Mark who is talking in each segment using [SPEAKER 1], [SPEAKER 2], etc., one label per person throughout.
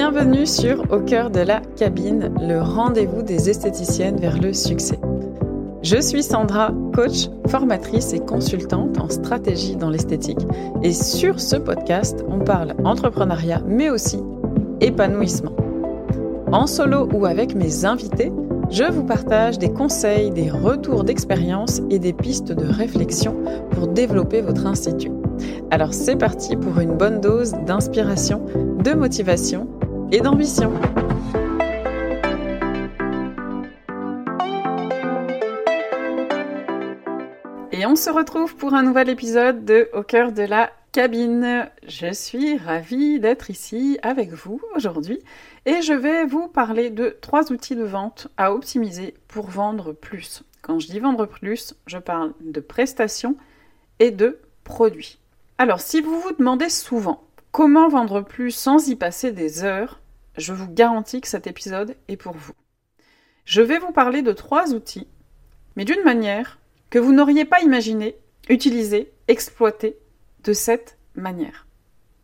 [SPEAKER 1] Bienvenue sur Au cœur de la cabine, le rendez-vous des esthéticiennes vers le succès. Je suis Sandra, coach, formatrice et consultante en stratégie dans l'esthétique. Et sur ce podcast, on parle entrepreneuriat, mais aussi épanouissement. En solo ou avec mes invités, je vous partage des conseils, des retours d'expérience et des pistes de réflexion pour développer votre institut. Alors c'est parti pour une bonne dose d'inspiration, de motivation et d'ambition. Et on se retrouve pour un nouvel épisode de Au cœur de la cabine. Je suis ravie d'être ici avec vous aujourd'hui et je vais vous parler de trois outils de vente à optimiser pour vendre plus. Quand je dis vendre plus, je parle de prestations et de produits. Alors si vous vous demandez souvent comment vendre plus sans y passer des heures, je vous garantis que cet épisode est pour vous. Je vais vous parler de trois outils, mais d'une manière que vous n'auriez pas imaginé, utiliser, exploiter de cette manière.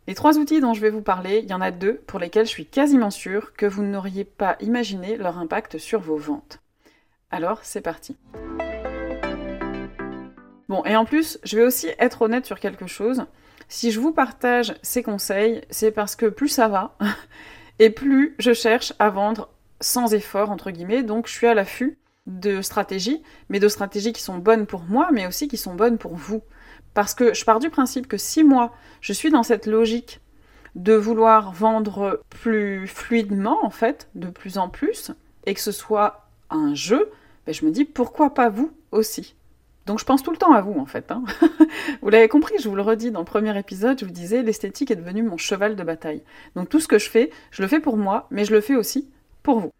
[SPEAKER 1] Les trois outils dont je vais vous parler, il y en a deux pour lesquels je suis quasiment sûre que vous n'auriez pas imaginé leur impact sur vos ventes. Alors, c'est parti. Bon, et en plus, je vais aussi être honnête sur quelque chose. Si je vous partage ces conseils, c'est parce que plus ça va, et plus je cherche à vendre sans effort, entre guillemets, donc je suis à l'affût de stratégies, mais de stratégies qui sont bonnes pour moi, mais aussi qui sont bonnes pour vous. Parce que je pars du principe que si moi, je suis dans cette logique de vouloir vendre plus fluidement, en fait, de plus en plus, et que ce soit un jeu, ben je me dis pourquoi pas vous aussi. Donc je pense tout le temps à vous en fait. Hein. vous l'avez compris, je vous le redis dans le premier épisode, je vous disais, l'esthétique est devenue mon cheval de bataille. Donc tout ce que je fais, je le fais pour moi, mais je le fais aussi pour vous.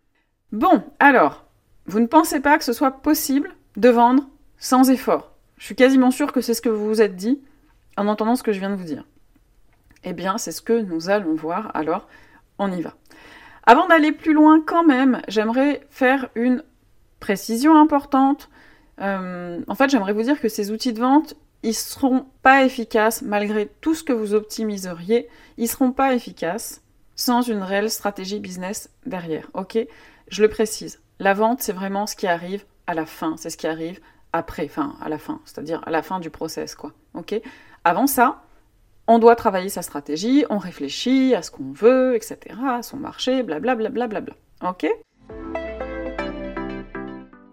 [SPEAKER 1] Bon, alors, vous ne pensez pas que ce soit possible de vendre sans effort Je suis quasiment sûre que c'est ce que vous vous êtes dit en entendant ce que je viens de vous dire. Eh bien, c'est ce que nous allons voir, alors on y va. Avant d'aller plus loin quand même, j'aimerais faire une précision importante euh, en fait, j'aimerais vous dire que ces outils de vente, ils seront pas efficaces malgré tout ce que vous optimiseriez. Ils seront pas efficaces sans une réelle stratégie business derrière. Ok? Je le précise. La vente, c'est vraiment ce qui arrive à la fin. C'est ce qui arrive après, enfin à la fin, c'est-à-dire à la fin du process, quoi. Ok? Avant ça, on doit travailler sa stratégie, on réfléchit à ce qu'on veut, etc., à son marché, blablabla. Bla, bla, bla, bla, ok?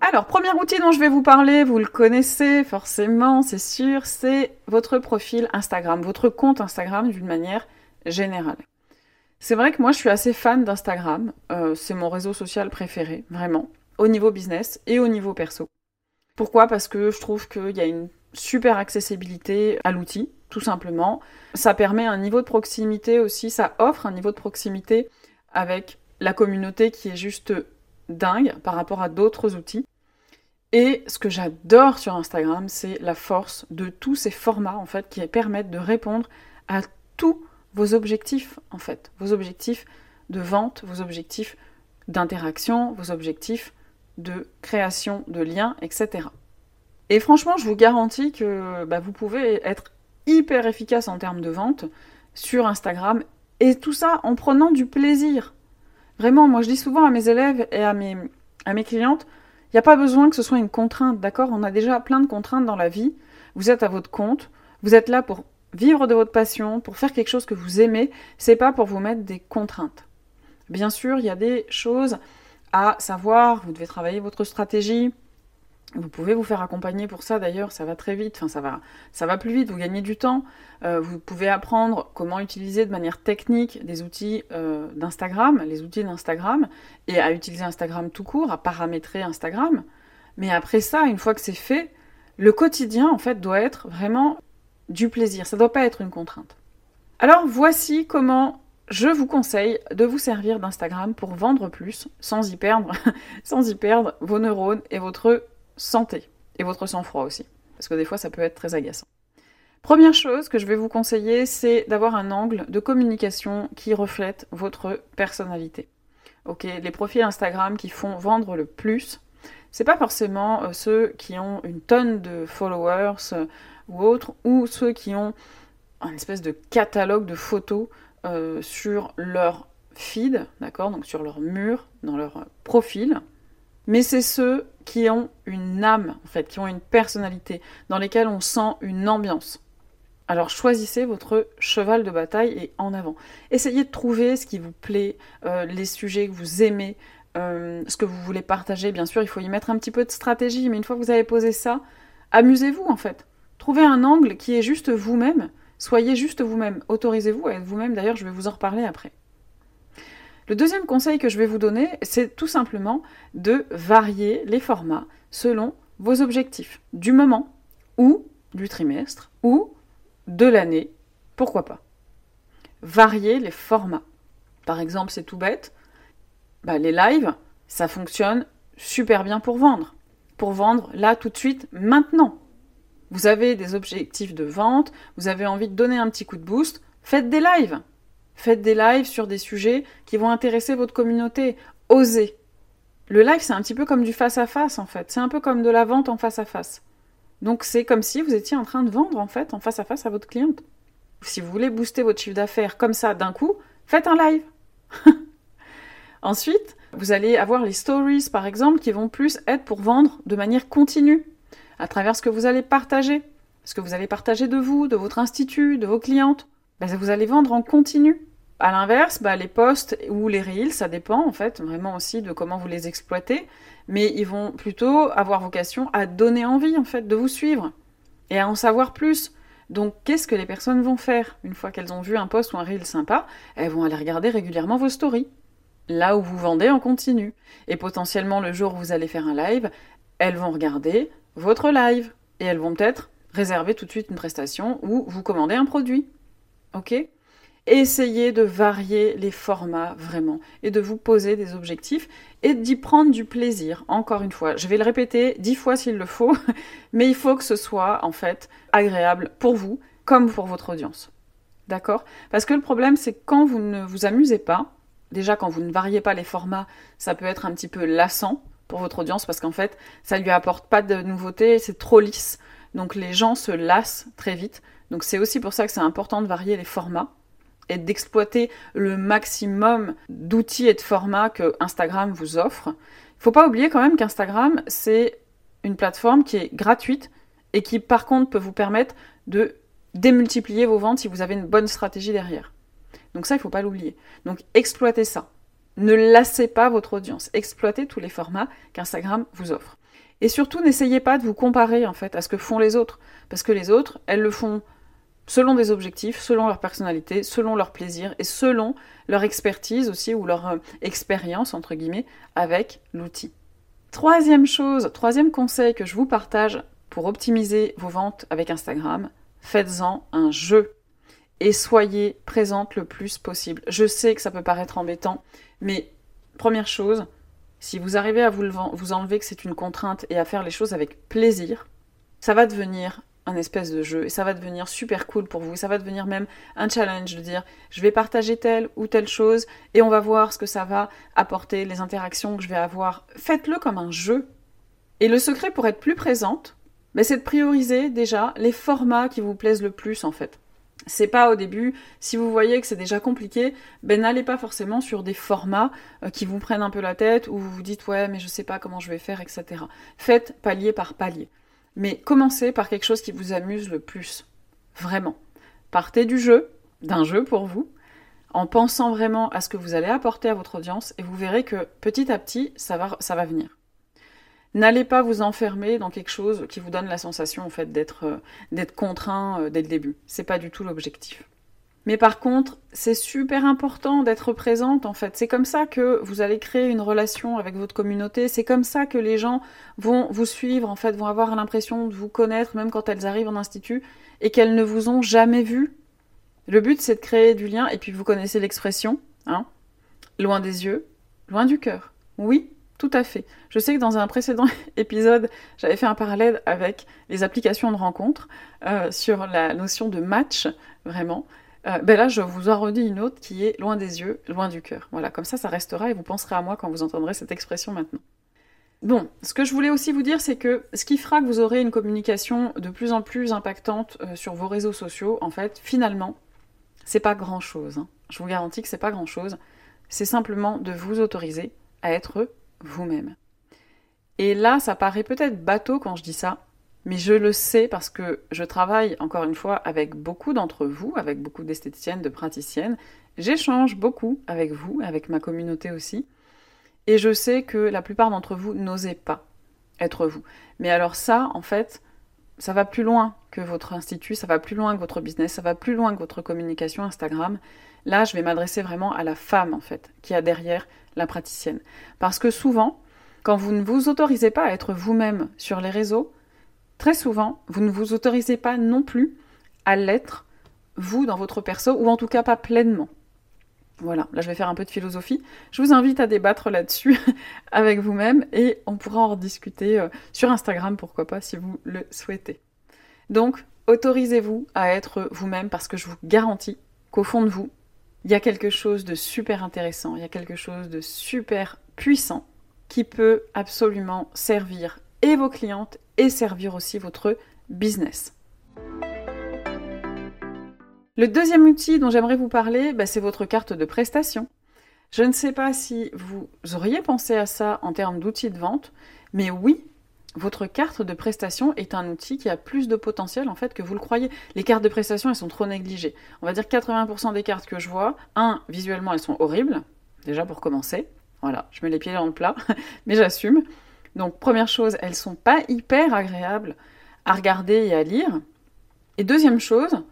[SPEAKER 1] Alors, premier outil dont je vais vous parler, vous le connaissez forcément, c'est sûr, c'est votre profil Instagram, votre compte Instagram d'une manière générale. C'est vrai que moi je suis assez fan d'Instagram, euh, c'est mon réseau social préféré, vraiment, au niveau business et au niveau perso. Pourquoi? Parce que je trouve qu'il y a une super accessibilité à l'outil, tout simplement. Ça permet un niveau de proximité aussi, ça offre un niveau de proximité avec la communauté qui est juste dingue par rapport à d'autres outils. Et ce que j'adore sur Instagram, c'est la force de tous ces formats en fait qui permettent de répondre à tous vos objectifs en fait, vos objectifs de vente, vos objectifs d'interaction, vos objectifs de création de liens, etc. Et franchement, je vous garantis que bah, vous pouvez être hyper efficace en termes de vente sur Instagram et tout ça en prenant du plaisir. Vraiment, moi je dis souvent à mes élèves et à mes, à mes clientes, il n'y a pas besoin que ce soit une contrainte, d'accord? On a déjà plein de contraintes dans la vie. Vous êtes à votre compte, vous êtes là pour vivre de votre passion, pour faire quelque chose que vous aimez, c'est pas pour vous mettre des contraintes. Bien sûr, il y a des choses à savoir, vous devez travailler votre stratégie, vous pouvez vous faire accompagner pour ça d'ailleurs, ça va très vite, enfin ça va, ça va plus vite, vous gagnez du temps. Euh, vous pouvez apprendre comment utiliser de manière technique des outils euh, d'Instagram, les outils d'Instagram, et à utiliser Instagram tout court, à paramétrer Instagram. Mais après ça, une fois que c'est fait, le quotidien en fait doit être vraiment du plaisir, ça ne doit pas être une contrainte. Alors voici comment je vous conseille de vous servir d'Instagram pour vendre plus sans y perdre, sans y perdre vos neurones et votre santé et votre sang-froid aussi, parce que des fois ça peut être très agaçant. Première chose que je vais vous conseiller, c'est d'avoir un angle de communication qui reflète votre personnalité. Ok, les profils Instagram qui font vendre le plus, c'est pas forcément euh, ceux qui ont une tonne de followers euh, ou autres, ou ceux qui ont un espèce de catalogue de photos euh, sur leur feed, d'accord, donc sur leur mur, dans leur profil, mais c'est ceux qui ont une âme, en fait, qui ont une personnalité, dans lesquels on sent une ambiance. Alors choisissez votre cheval de bataille et en avant. Essayez de trouver ce qui vous plaît, euh, les sujets que vous aimez, euh, ce que vous voulez partager. Bien sûr, il faut y mettre un petit peu de stratégie, mais une fois que vous avez posé ça, amusez-vous en fait. Trouvez un angle qui est juste vous-même. Soyez juste vous-même. Autorisez-vous à être vous-même. D'ailleurs, je vais vous en reparler après. Le deuxième conseil que je vais vous donner, c'est tout simplement de varier les formats selon vos objectifs du moment ou du trimestre ou de l'année, pourquoi pas. Varier les formats. Par exemple, c'est tout bête, bah, les lives, ça fonctionne super bien pour vendre. Pour vendre là, tout de suite, maintenant. Vous avez des objectifs de vente, vous avez envie de donner un petit coup de boost, faites des lives. Faites des lives sur des sujets qui vont intéresser votre communauté. Osez. Le live, c'est un petit peu comme du face-à-face, en fait. C'est un peu comme de la vente en face-à-face. Donc c'est comme si vous étiez en train de vendre, en fait, en face-à-face -à, votre cliente. Si vous voulez booster votre chiffre d'affaires comme ça d'un coup, faites un live. Ensuite, vous allez avoir les stories, par exemple, qui vont plus être pour vendre de manière continue, à travers ce que vous allez partager, ce que vous allez partager de vous, de votre institut, de vos clientes. Ben, vous allez vendre en continu. À l'inverse, bah, les posts ou les reels, ça dépend en fait vraiment aussi de comment vous les exploitez, mais ils vont plutôt avoir vocation à donner envie en fait de vous suivre et à en savoir plus. Donc qu'est-ce que les personnes vont faire une fois qu'elles ont vu un post ou un reel sympa? Elles vont aller regarder régulièrement vos stories, là où vous vendez en continu. Et potentiellement le jour où vous allez faire un live, elles vont regarder votre live et elles vont peut-être réserver tout de suite une prestation ou vous commander un produit. Ok Essayez de varier les formats vraiment et de vous poser des objectifs et d'y prendre du plaisir. Encore une fois, je vais le répéter dix fois s'il le faut, mais il faut que ce soit en fait agréable pour vous comme pour votre audience. D'accord? Parce que le problème, c'est quand vous ne vous amusez pas, déjà quand vous ne variez pas les formats, ça peut être un petit peu lassant pour votre audience parce qu'en fait, ça lui apporte pas de nouveautés, c'est trop lisse. Donc les gens se lassent très vite. Donc c'est aussi pour ça que c'est important de varier les formats et d'exploiter le maximum d'outils et de formats que Instagram vous offre. Il faut pas oublier quand même qu'Instagram, c'est une plateforme qui est gratuite et qui par contre peut vous permettre de démultiplier vos ventes si vous avez une bonne stratégie derrière. Donc ça, il ne faut pas l'oublier. Donc exploitez ça. Ne lassez pas votre audience. Exploitez tous les formats qu'Instagram vous offre. Et surtout, n'essayez pas de vous comparer en fait à ce que font les autres. Parce que les autres, elles le font selon des objectifs, selon leur personnalité, selon leur plaisir et selon leur expertise aussi ou leur euh, expérience entre guillemets avec l'outil. Troisième chose, troisième conseil que je vous partage pour optimiser vos ventes avec Instagram, faites-en un jeu et soyez présente le plus possible. Je sais que ça peut paraître embêtant, mais première chose, si vous arrivez à vous, vous enlever que c'est une contrainte et à faire les choses avec plaisir, ça va devenir un espèce de jeu et ça va devenir super cool pour vous. Ça va devenir même un challenge de dire je vais partager telle ou telle chose et on va voir ce que ça va apporter, les interactions que je vais avoir. Faites-le comme un jeu. Et le secret pour être plus présente, ben, c'est de prioriser déjà les formats qui vous plaisent le plus en fait. C'est pas au début, si vous voyez que c'est déjà compliqué, ben n'allez pas forcément sur des formats euh, qui vous prennent un peu la tête ou vous vous dites ouais mais je sais pas comment je vais faire, etc. Faites palier par palier. Mais commencez par quelque chose qui vous amuse le plus. Vraiment. Partez du jeu, d'un jeu pour vous, en pensant vraiment à ce que vous allez apporter à votre audience et vous verrez que petit à petit, ça va, venir. N'allez pas vous enfermer dans quelque chose qui vous donne la sensation en fait d'être euh, contraint euh, dès le début. C'est pas du tout l'objectif. Mais par contre, c'est super important d'être présente en fait. C'est comme ça que vous allez créer une relation avec votre communauté. C'est comme ça que les gens vont vous suivre en fait, vont avoir l'impression de vous connaître même quand elles arrivent en institut et qu'elles ne vous ont jamais vu. Le but c'est de créer du lien et puis vous connaissez l'expression, hein Loin des yeux, loin du cœur. Oui, tout à fait. Je sais que dans un précédent épisode, j'avais fait un parallèle avec les applications de rencontres euh, sur la notion de match, vraiment. Euh, ben là, je vous en redis une autre qui est loin des yeux, loin du cœur. Voilà, comme ça, ça restera et vous penserez à moi quand vous entendrez cette expression maintenant. Bon, ce que je voulais aussi vous dire, c'est que ce qui fera que vous aurez une communication de plus en plus impactante euh, sur vos réseaux sociaux, en fait, finalement, c'est pas grand chose. Hein. Je vous garantis que c'est pas grand chose. c'est simplement de vous autoriser à être vous-même. Et là, ça paraît peut-être bateau quand je dis ça, mais je le sais parce que je travaille encore une fois avec beaucoup d'entre vous, avec beaucoup d'esthéticiennes, de praticiennes. J'échange beaucoup avec vous, avec ma communauté aussi. Et je sais que la plupart d'entre vous n'osez pas être vous. Mais alors ça, en fait, ça va plus loin que votre institut, ça va plus loin que votre business, ça va plus loin que votre communication Instagram. Là, je vais m'adresser vraiment à la femme, en fait, qui a derrière la praticienne. Parce que souvent, quand vous ne vous autorisez pas à être vous-même sur les réseaux, très souvent, vous ne vous autorisez pas non plus à l'être, vous, dans votre perso, ou en tout cas pas pleinement. Voilà, là je vais faire un peu de philosophie. Je vous invite à débattre là-dessus avec vous-même et on pourra en discuter euh, sur Instagram, pourquoi pas, si vous le souhaitez. Donc, autorisez-vous à être vous-même parce que je vous garantis qu'au fond de vous, il y a quelque chose de super intéressant, il y a quelque chose de super puissant qui peut absolument servir et vos clientes et servir aussi votre business. Le deuxième outil dont j'aimerais vous parler, bah, c'est votre carte de prestation. Je ne sais pas si vous auriez pensé à ça en termes d'outils de vente, mais oui, votre carte de prestation est un outil qui a plus de potentiel en fait que vous le croyez. Les cartes de prestation, elles sont trop négligées. On va dire 80% des cartes que je vois, un, visuellement, elles sont horribles, déjà pour commencer. Voilà, je mets les pieds dans le plat, mais j'assume. Donc première chose, elles sont pas hyper agréables à regarder et à lire. Et deuxième chose,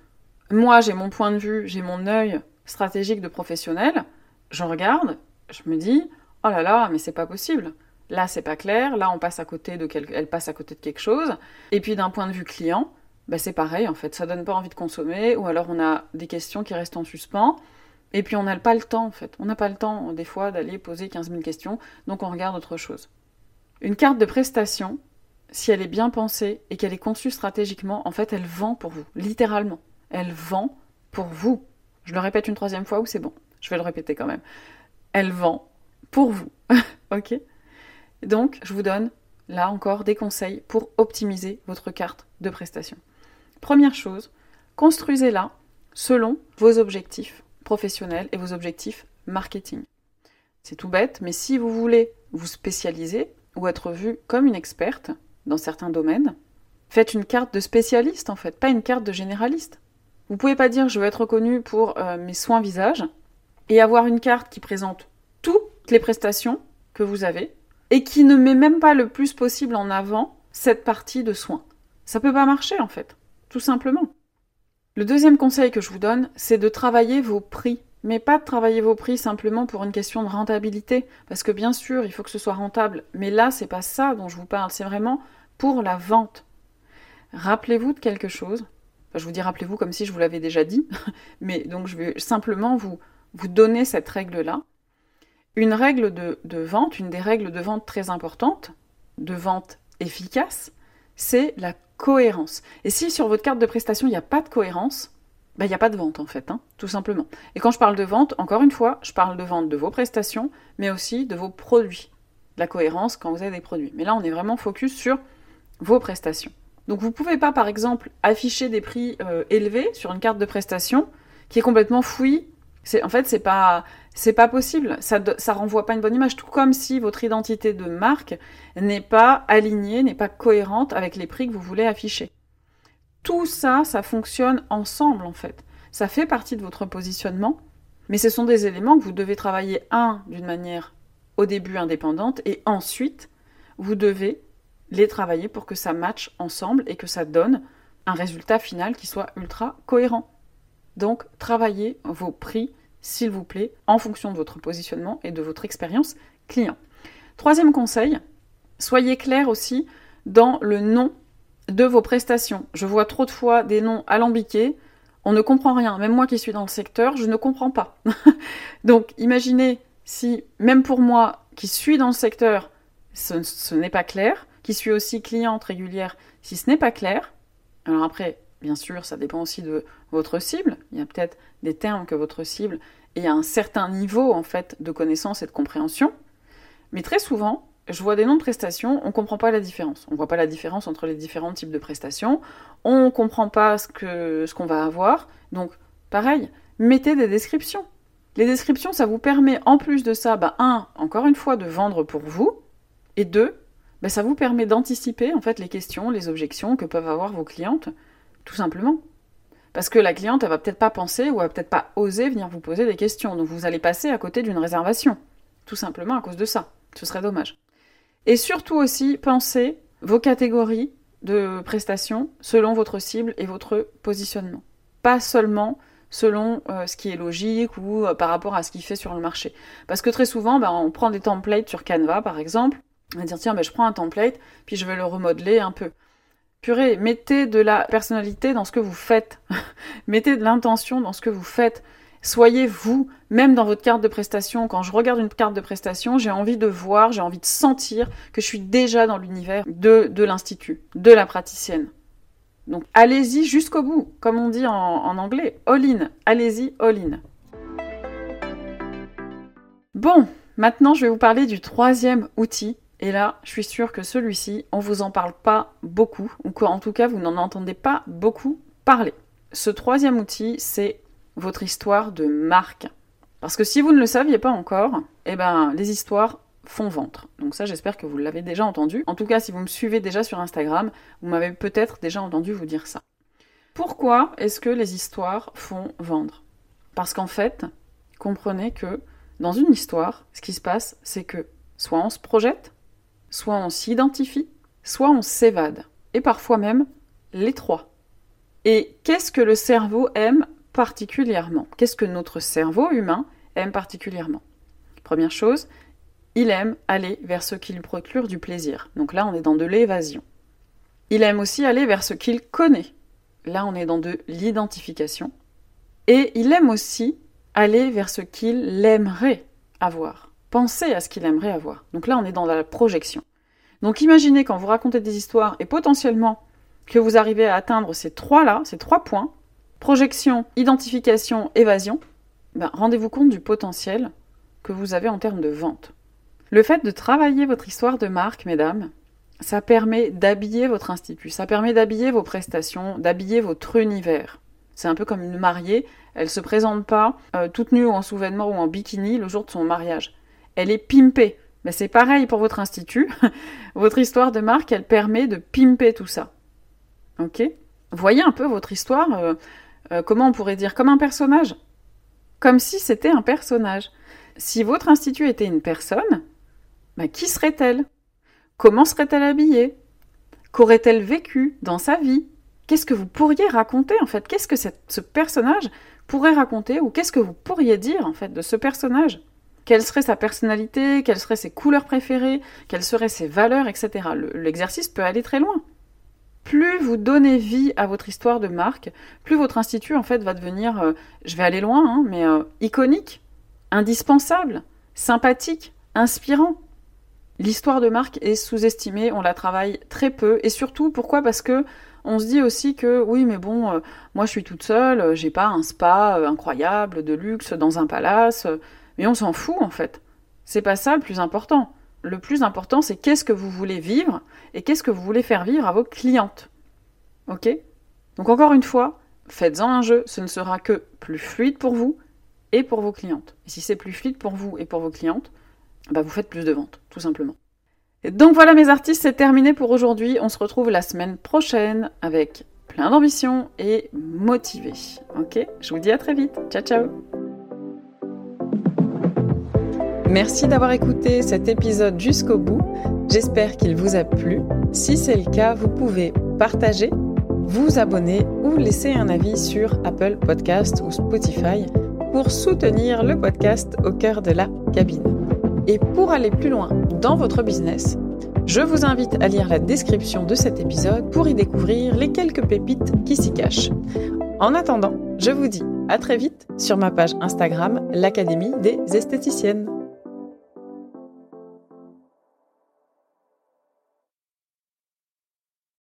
[SPEAKER 1] moi j'ai mon point de vue, j'ai mon œil stratégique de professionnel, je regarde, je me dis, oh là là, mais c'est pas possible. Là, c'est pas clair. Là, on passe à côté de elle passe à côté de quelque chose. Et puis, d'un point de vue client, bah, c'est pareil en fait. Ça donne pas envie de consommer. Ou alors, on a des questions qui restent en suspens. Et puis, on n'a pas le temps en fait. On n'a pas le temps des fois d'aller poser 15 000 questions. Donc, on regarde autre chose. Une carte de prestation, si elle est bien pensée et qu'elle est conçue stratégiquement, en fait, elle vend pour vous, littéralement. Elle vend pour vous. Je le répète une troisième fois ou c'est bon? Je vais le répéter quand même. Elle vend pour vous. ok? Donc, je vous donne là encore des conseils pour optimiser votre carte de prestation. Première chose, construisez-la selon vos objectifs professionnels et vos objectifs marketing. C'est tout bête, mais si vous voulez vous spécialiser ou être vu comme une experte dans certains domaines, faites une carte de spécialiste en fait, pas une carte de généraliste. Vous pouvez pas dire je veux être reconnu pour euh, mes soins visage et avoir une carte qui présente toutes les prestations que vous avez et qui ne met même pas le plus possible en avant cette partie de soins. Ça peut pas marcher en fait, tout simplement. Le deuxième conseil que je vous donne, c'est de travailler vos prix. Mais pas de travailler vos prix simplement pour une question de rentabilité, parce que bien sûr, il faut que ce soit rentable. Mais là, c'est pas ça dont je vous parle, c'est vraiment pour la vente. Rappelez-vous de quelque chose. je vous dis rappelez-vous comme si je vous l'avais déjà dit, mais donc je vais simplement vous, vous donner cette règle-là. Une règle de, vente, une des règles de vente très importantes, de vente efficace, c'est la cohérence. Et si sur votre carte de prestation, il n'y a pas de cohérence, il n'y a pas de vente en fait, hein, tout simplement. Et quand je parle de vente, encore une fois, je parle de vente de vos prestations, mais aussi de vos produits. La cohérence quand vous avez des produits. Mais là, on est vraiment focus sur vos prestations. Donc vous ne pouvez pas, par exemple, afficher des prix euh, élevés sur une carte de prestation qui est complètement fouillie en fait, c'est pas, c'est pas possible. Ça, ça renvoie pas une bonne image. Tout comme si votre identité de marque n'est pas alignée, n'est pas cohérente avec les prix que vous voulez afficher. Tout ça, ça fonctionne ensemble en fait. Ça fait partie de votre positionnement, mais ce sont des éléments que vous devez travailler un d'une manière au début indépendante et ensuite vous devez les travailler pour que ça matche ensemble et que ça donne un résultat final qui soit ultra cohérent. Donc, travaillez vos prix, s'il vous plaît, en fonction de votre positionnement et de votre expérience client. Troisième conseil, soyez clair aussi dans le nom de vos prestations. Je vois trop de fois des noms alambiqués, on ne comprend rien. Même moi qui suis dans le secteur, je ne comprends pas. Donc, imaginez si, même pour moi qui suis dans le secteur, ce, n'est pas clair, qui suis aussi cliente régulière, si ce n'est pas clair, alors après, Bien sûr, ça dépend aussi de votre cible. Il y a peut-être des termes que votre cible ait un certain niveau en fait de connaissance et de compréhension. Mais très souvent, je vois des noms de prestations, on ne comprend pas la différence. On ne voit pas la différence entre les différents types de prestations. On ne comprend pas ce qu'on va avoir. Donc, pareil, mettez des descriptions. Les descriptions, ça vous permet en plus de ça, bah, un, encore une fois, de vendre pour vous, et deux, bah, ça vous permet d'anticiper en fait les questions, les objections que peuvent avoir vos clientes, tout simplement. Parce que la cliente, elle va peut-être pas penser ou elle va peut-être pas oser venir vous poser des questions. Donc vous allez passer à côté d'une réservation. Tout simplement à cause de ça. Ce serait dommage. Et surtout aussi, pensez vos catégories de prestations selon votre cible et votre positionnement. Pas seulement selon euh, ce qui est logique ou euh, par rapport à ce qu'il fait sur le marché. Parce que très souvent, ben, on prend des templates sur Canva, par exemple, on va dire tiens, ben, je prends un template, puis je vais le remodeler un peu. Purée, mettez de la personnalité dans ce que vous faites. mettez de l'intention dans ce que vous faites. Soyez vous, même dans votre carte de prestation. Quand je regarde une carte de prestation, j'ai envie de voir, j'ai envie de sentir que je suis déjà dans l'univers de, l'institut, de la praticienne. Donc allez-y jusqu'au bout, comme on dit en, anglais, all in. Allez-y, all in. Bon, maintenant je vais vous parler du troisième outil et là, je suis sûre que celui-ci, on vous en parle pas beaucoup, ou qu'en tout cas, vous n'en entendez pas beaucoup parler. Ce troisième outil, c'est votre histoire de marque. Parce que si vous ne le saviez pas encore, eh ben, les histoires font ventre. Donc ça, j'espère que vous l'avez déjà entendu. En tout cas, si vous me suivez déjà sur Instagram, vous m'avez peut-être déjà entendu vous dire ça. Pourquoi est-ce que les histoires font vendre? Parce qu'en fait, comprenez que dans une histoire, ce qui se passe, c'est que soit on se projette, Soit on s'identifie, soit on s'évade. Et parfois même les trois. Et qu'est-ce que le cerveau aime particulièrement Qu'est-ce que notre cerveau humain aime particulièrement? Première chose, il aime aller vers ce qui lui procure du plaisir. Donc là, on est dans de l'évasion. Il aime aussi aller vers ce qu'il connaît. Là, on est dans de l'identification. Et il aime aussi aller vers ce qu'il aimerait avoir. Pensez à ce qu'il aimerait avoir. Donc là, on est dans la projection. Donc imaginez quand vous racontez des histoires et potentiellement que vous arrivez à atteindre ces trois-là, ces trois points, projection, identification, évasion, ben, rendez-vous compte du potentiel que vous avez en termes de vente. Le fait de travailler votre histoire de marque, mesdames, ça permet d'habiller votre institut, ça permet d'habiller vos prestations, d'habiller votre univers. C'est un peu comme une mariée, elle se présente pas euh, toute nue ou en sous-vêtements ou en bikini le jour de son mariage elle est pimpée. Mais c'est pareil pour votre institut. votre histoire de marque, elle permet de pimper tout ça. Ok? Voyez un peu votre histoire, euh, euh, comment on pourrait dire, comme un personnage. Comme si c'était un personnage. Si votre institut était une personne, bah, qui serait-elle? Comment serait-elle habillée? Qu'aurait-elle vécu dans sa vie? Qu'est-ce que vous pourriez raconter en fait? Qu'est-ce que ce personnage pourrait raconter ou qu'est-ce que vous pourriez dire en fait de ce personnage? Quelle serait sa personnalité, quelles seraient ses couleurs préférées, quelles seraient ses valeurs, etc. L'exercice peut aller très loin. Plus vous donnez vie à votre histoire de marque, plus votre institut en fait va devenir, euh, je vais aller loin, hein, mais euh, iconique, indispensable, sympathique, inspirant. L'histoire de marque est sous-estimée, on la travaille très peu, et surtout pourquoi? Parce que on se dit aussi que oui, mais bon, euh, moi je suis toute seule, j'ai pas un spa incroyable de luxe dans un palace. Mais on s'en fout en fait. C'est pas ça le plus important. Le plus important, c'est qu'est-ce que vous voulez vivre et qu'est-ce que vous voulez faire vivre à vos clientes. Ok? Donc encore une fois, faites-en un jeu, ce ne sera que plus fluide pour vous et pour vos clientes. Et si c'est plus fluide pour vous et pour vos clientes, bah vous faites plus de ventes, tout simplement. Donc voilà mes artistes, c'est terminé pour aujourd'hui. On se retrouve la semaine prochaine avec plein d'ambition et motivé. Ok? Je vous dis à très vite. Ciao ciao Merci d'avoir écouté cet épisode jusqu'au bout. J'espère qu'il vous a plu. Si c'est le cas, vous pouvez partager, vous abonner ou laisser un avis sur Apple Podcast ou Spotify pour soutenir le podcast au cœur de la cabine. Et pour aller plus loin dans votre business, je vous invite à lire la description de cet épisode pour y découvrir les quelques pépites qui s'y cachent. En attendant, je vous dis à très vite sur ma page Instagram, l'Académie des esthéticiennes.